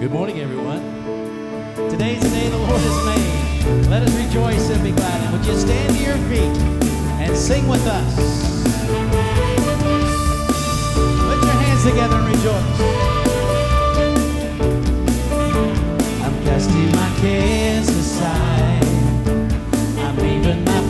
Good morning, everyone. Today's the day the Lord has made. Let us rejoice and be glad. And would you stand to your feet and sing with us? Put your hands together and rejoice. I'm casting my cares aside. I'm leaving my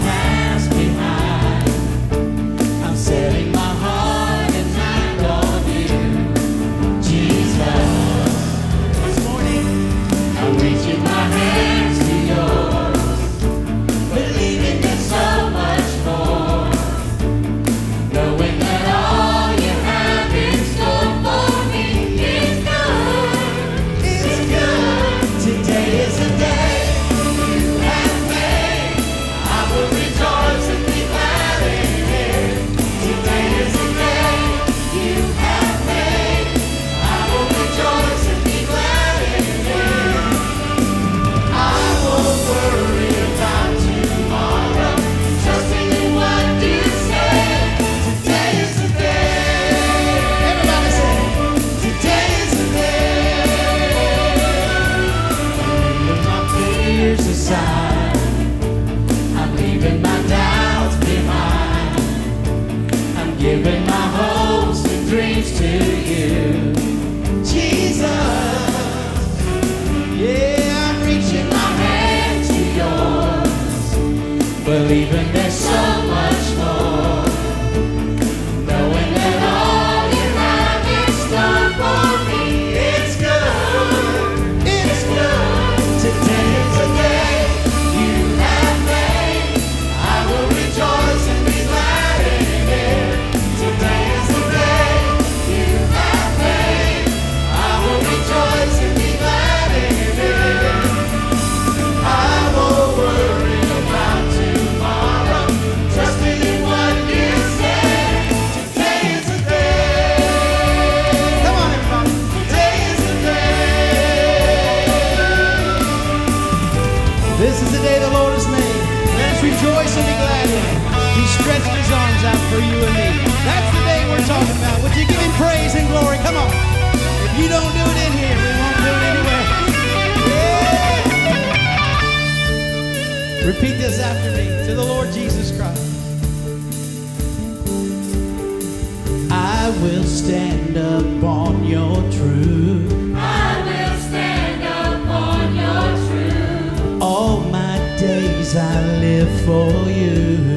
yours, believing there's talking about. Would you give him praise and glory? Come on. If you don't do it in here, we won't do it anywhere. Yeah. Repeat this after me to the Lord Jesus Christ. I will stand up on your truth. I will stand upon your truth. All my days I live for you.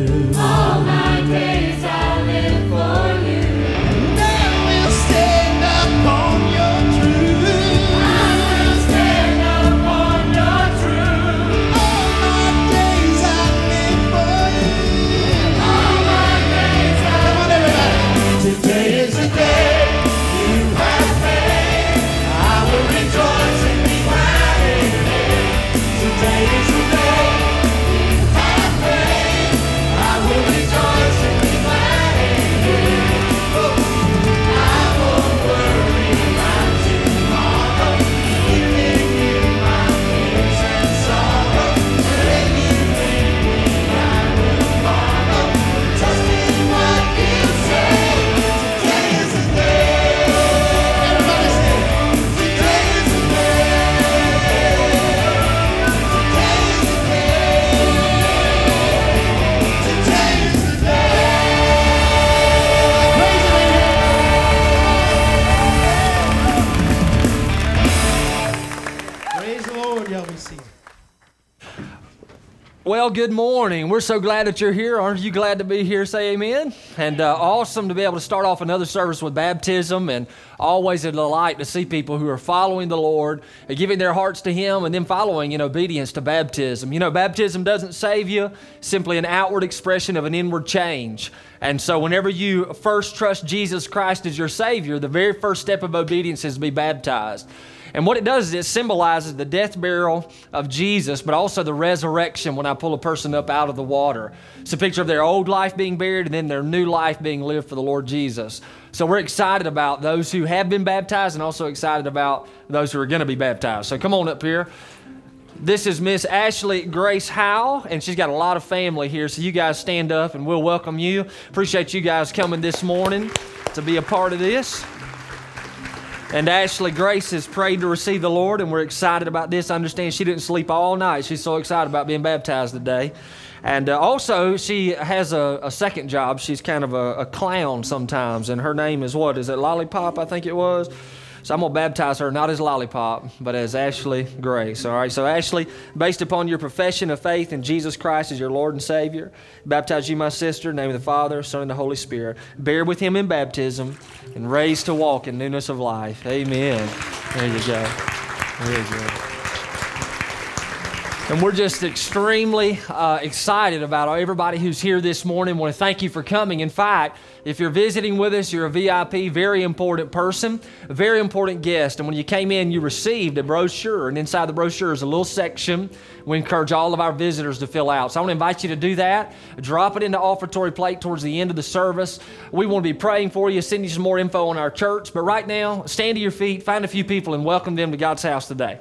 Lord, y'all be seated. Well, good morning. We're so glad that you're here. Aren't you glad to be here? Say amen. And uh, awesome to be able to start off another service with baptism, and always a delight to see people who are following the Lord and giving their hearts to Him and then following in obedience to baptism. You know, baptism doesn't save you, simply an outward expression of an inward change. And so, whenever you first trust Jesus Christ as your Savior, the very first step of obedience is to be baptized. And what it does is it symbolizes the death, burial of Jesus, but also the resurrection when I pull a person up out of the water. It's a picture of their old life being buried and then their new life being lived for the Lord Jesus. So we're excited about those who have been baptized and also excited about those who are going to be baptized. So come on up here. This is Miss Ashley Grace Howell, and she's got a lot of family here. So you guys stand up and we'll welcome you. Appreciate you guys coming this morning to be a part of this. And Ashley Grace has prayed to receive the Lord, and we're excited about this. I understand she didn't sleep all night. She's so excited about being baptized today. And uh, also, she has a, a, second job. She's kind of a, a, clown sometimes, and her name is what? Is it Lollipop? I think it was. So I'm going to baptize her not as Lollipop, but as Ashley Grace. All right. So, Ashley, based upon your profession of faith in Jesus Christ as your Lord and Savior, baptize you, my sister, in the name of the Father, Son, and the Holy Spirit. Bear with him in baptism and raised to walk in newness of life. Amen. There you go. There you go. And we're just extremely uh, excited about everybody who's here this morning. want to thank you for coming. In fact, if you're visiting with us, you're a VIP, very important person, a very important guest. And when you came in, you received a brochure. And inside the brochure is a little section we encourage all of our visitors to fill out. So I want to invite you to do that. Drop it in the offertory plate towards the end of the service. We want to be praying for you, send you some more info on our church. But right now, stand to your feet, find a few people, and welcome them to God's house today.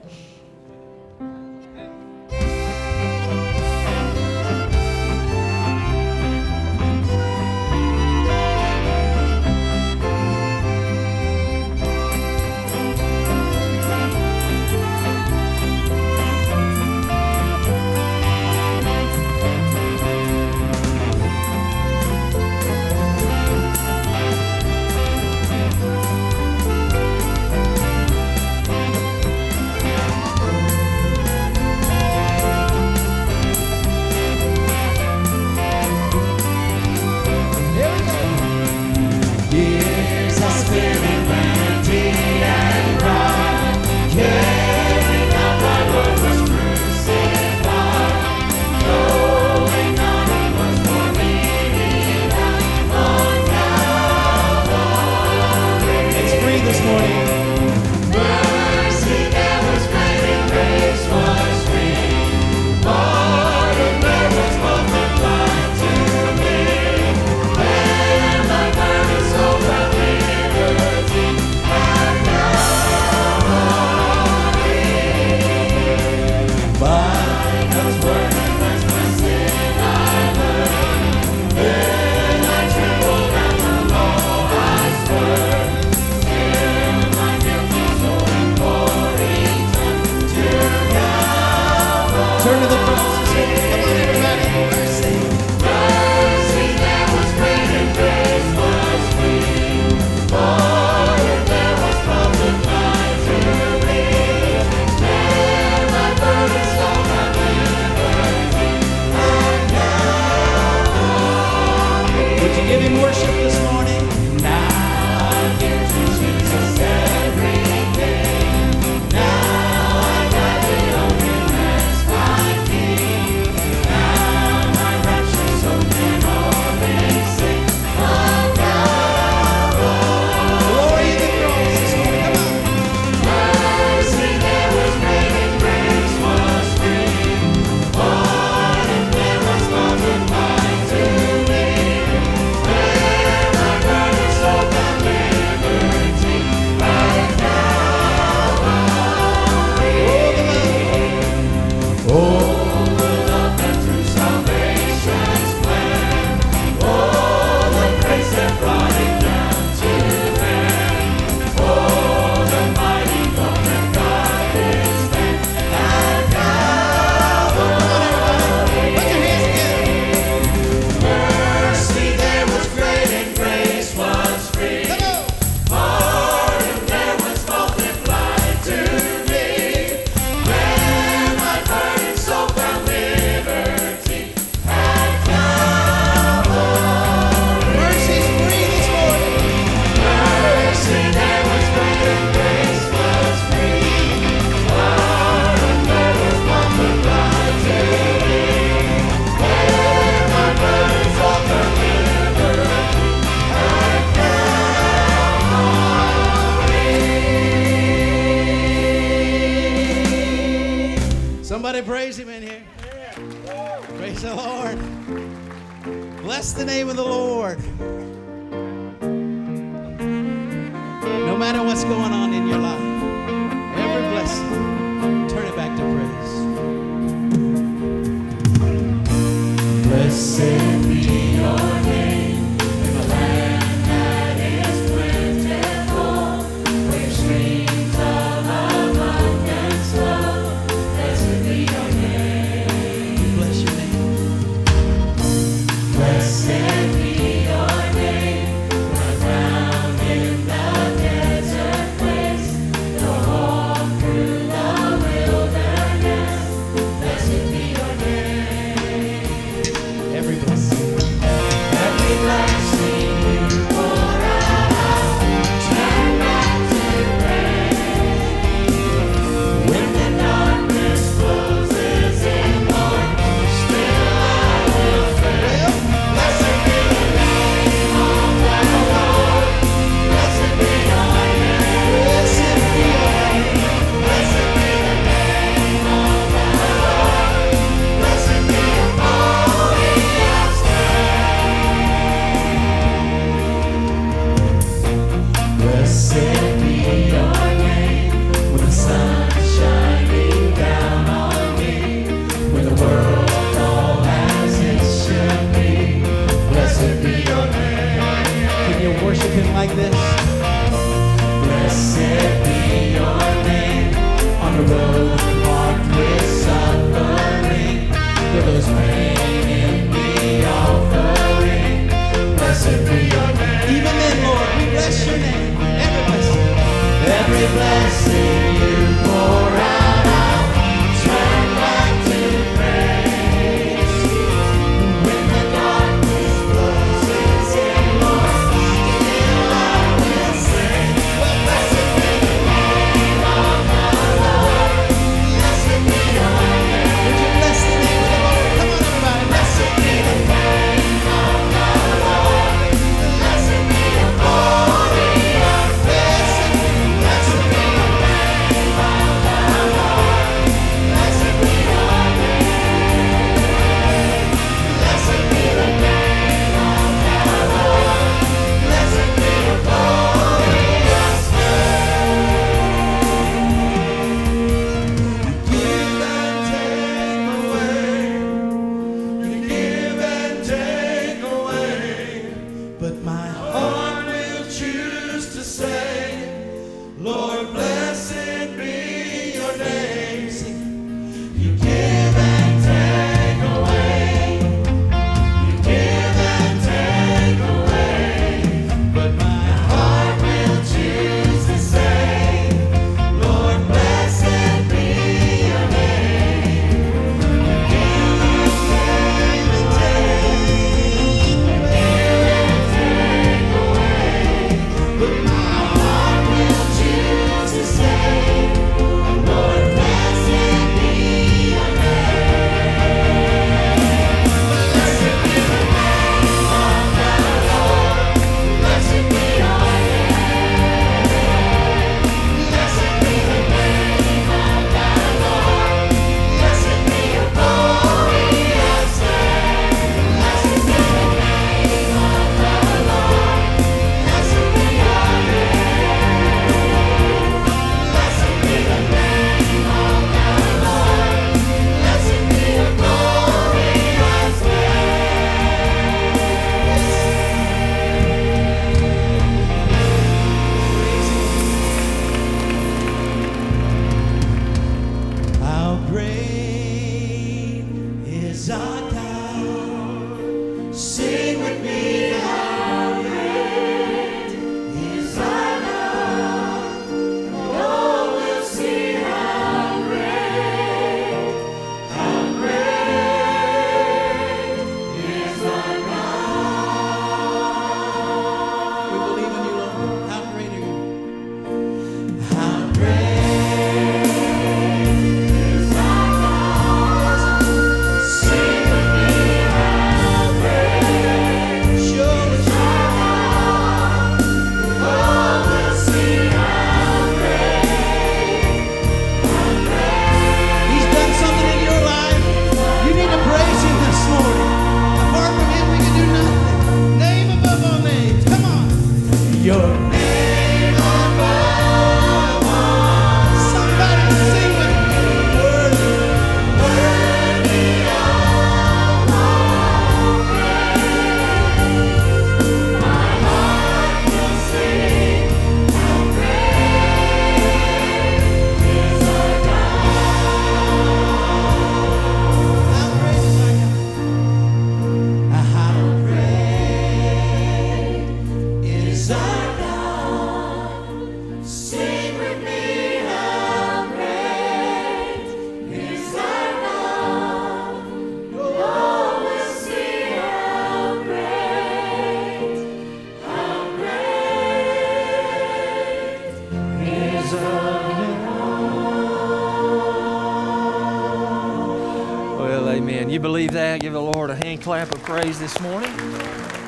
Amen. You believe that? Give the Lord a hand clap of praise this morning.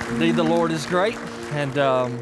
Indeed, the Lord is great. And, um,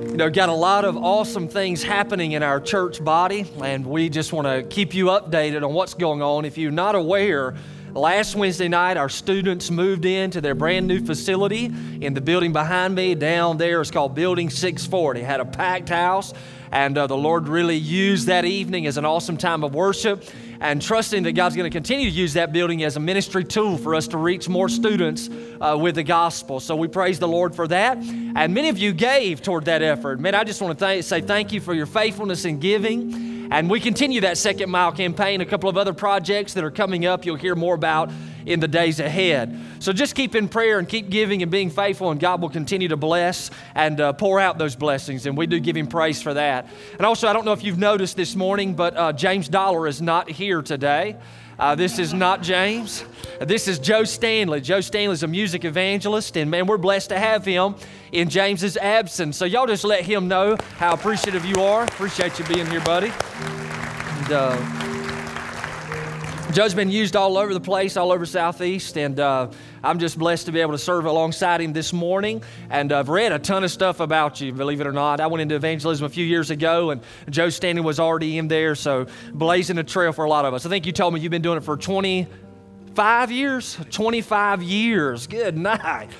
you know, got a lot of awesome things happening in our church body. And we just want to keep you updated on what's going on. If you're not aware, Last Wednesday night, our students moved into their brand new facility in the building behind me down there. It's called Building 640. It had a packed house, and uh, the Lord really used that evening as an awesome time of worship and trusting that God's going to continue to use that building as a ministry tool for us to reach more students uh, with the gospel. So we praise the Lord for that. And many of you gave toward that effort. Man, I just want to th- say thank you for your faithfulness in giving. And we continue that second mile campaign, a couple of other projects that are coming up you'll hear more about in the days ahead. So just keep in prayer and keep giving and being faithful, and God will continue to bless and uh, pour out those blessings. And we do give Him praise for that. And also, I don't know if you've noticed this morning, but uh, James Dollar is not here today. Uh, this is not James. This is Joe Stanley. Joe Stanley is a music evangelist, and man, we're blessed to have him in James's absence. So y'all just let him know how appreciative you are. Appreciate you being here, buddy. And, uh, Joe's been used all over the place, all over Southeast, and uh, I'm just blessed to be able to serve alongside him this morning. And I've read a ton of stuff about you, believe it or not. I went into evangelism a few years ago, and Joe Stanley was already in there, so blazing a trail for a lot of us. I think you told me you've been doing it for 25 years? 25 years. Good night.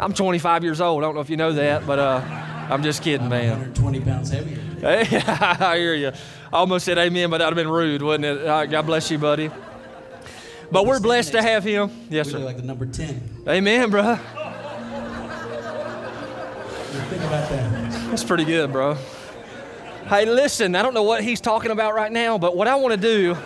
I'm 25 years old. I don't know if you know that, but uh, I'm just kidding, man. 120 pounds heavier. Hey, I hear you. I almost said amen, but that would have been rude, wouldn't it? God bless you, buddy. But we're blessed to have him. Yes, sir. like the number 10. Amen, bro. Think about that. That's pretty good, bro. Hey, listen, I don't know what he's talking about right now, but what I want to do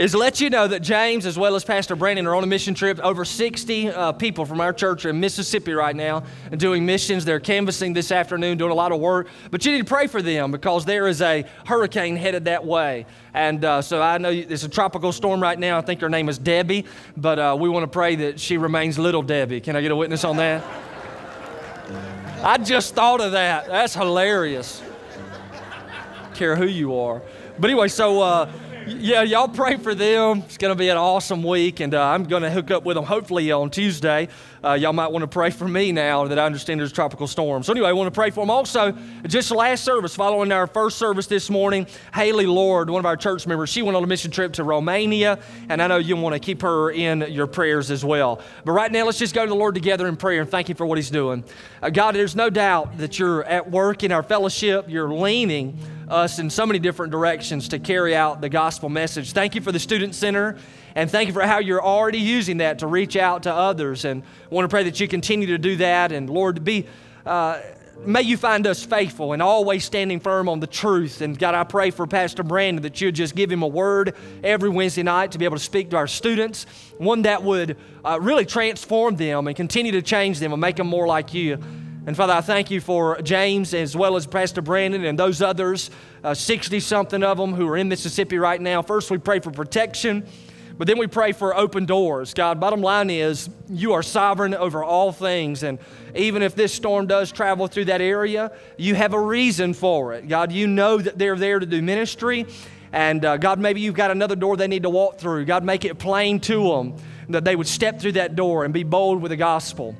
is let you know that James, as well as Pastor Brandon, are on a mission trip. Over 60 uh, people from our church are in Mississippi right now doing missions. They're canvassing this afternoon, doing a lot of work. But you need to pray for them because there is a hurricane headed that way. And uh, so I know it's a tropical storm right now. I think her name is Debbie, but uh, we want to pray that she remains little Debbie. Can I get a witness on that? I just thought of that. That's hilarious. Care who you are. But anyway, so uh, yeah, y'all pray for them. It's going to be an awesome week, and uh, I'm going to hook up with them hopefully on Tuesday. Uh, y'all might want to pray for me now that I understand there's a tropical storm. So, anyway, I want to pray for them. Also, just last service, following our first service this morning, Haley Lord, one of our church members, she went on a mission trip to Romania, and I know you want to keep her in your prayers as well. But right now, let's just go to the Lord together in prayer and thank you for what He's doing. Uh, God, there's no doubt that you're at work in our fellowship, you're leaning us in so many different directions to carry out the gospel message. Thank you for the Student Center, and thank you for how you're already using that to reach out to others. And I want to pray that you continue to do that. And Lord, be. Uh, May you find us faithful and always standing firm on the truth. And God, I pray for Pastor Brandon that you'd just give him a word every Wednesday night to be able to speak to our students, one that would uh, really transform them and continue to change them and make them more like you. And Father, I thank you for James as well as Pastor Brandon and those others, 60 uh, something of them who are in Mississippi right now. First, we pray for protection, but then we pray for open doors. God, bottom line is you are sovereign over all things. And even if this storm does travel through that area, you have a reason for it. God, you know that they're there to do ministry. And uh, God, maybe you've got another door they need to walk through. God, make it plain to them that they would step through that door and be bold with the gospel.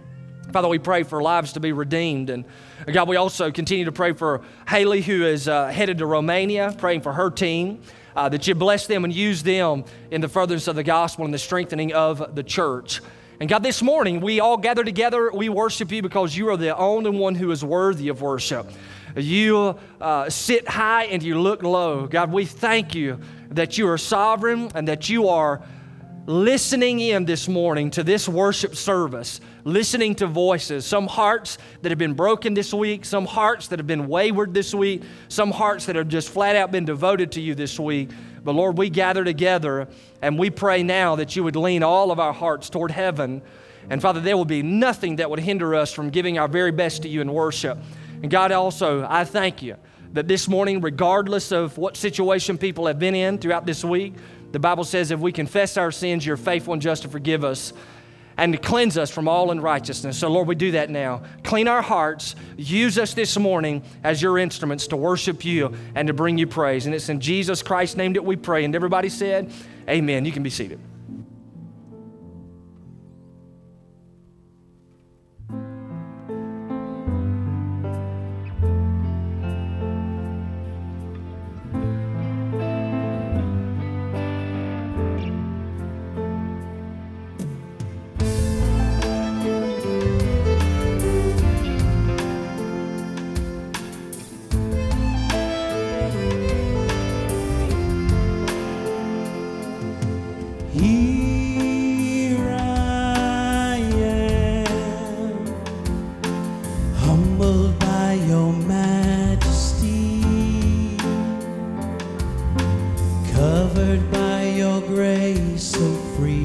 Father, we pray for lives to be redeemed. And God, we also continue to pray for Haley, who is uh, headed to Romania, praying for her team, uh, that you bless them and use them in the furtherance of the gospel and the strengthening of the church. And God, this morning we all gather together. We worship you because you are the only one who is worthy of worship. You uh, sit high and you look low. God, we thank you that you are sovereign and that you are listening in this morning to this worship service, listening to voices, some hearts that have been broken this week, some hearts that have been wayward this week, some hearts that have just flat out been devoted to you this week. But Lord, we gather together and we pray now that you would lean all of our hearts toward heaven. And Father, there will be nothing that would hinder us from giving our very best to you in worship. And God, also, I thank you that this morning, regardless of what situation people have been in throughout this week, the Bible says if we confess our sins, you're faithful and just to forgive us and to cleanse us from all unrighteousness. So, Lord, we do that now. Clean our hearts. Use us this morning as your instruments to worship you and to bring you praise. And it's in Jesus Christ's name that we pray. And everybody said, Amen. You can be seated. So free.